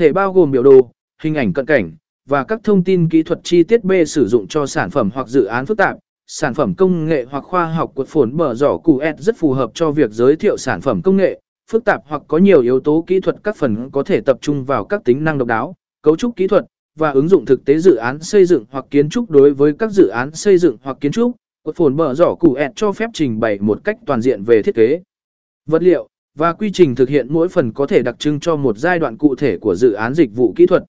Thể bao gồm biểu đồ, hình ảnh cận cảnh, và các thông tin kỹ thuật chi tiết B sử dụng cho sản phẩm hoặc dự án phức tạp. Sản phẩm công nghệ hoặc khoa học của phổn mở giỏ cụ S rất phù hợp cho việc giới thiệu sản phẩm công nghệ, phức tạp hoặc có nhiều yếu tố kỹ thuật các phần có thể tập trung vào các tính năng độc đáo, cấu trúc kỹ thuật, và ứng dụng thực tế dự án xây dựng hoặc kiến trúc đối với các dự án xây dựng hoặc kiến trúc. của phồn mở giỏ cụ S cho phép trình bày một cách toàn diện về thiết kế, vật liệu, và quy trình thực hiện mỗi phần có thể đặc trưng cho một giai đoạn cụ thể của dự án dịch vụ kỹ thuật.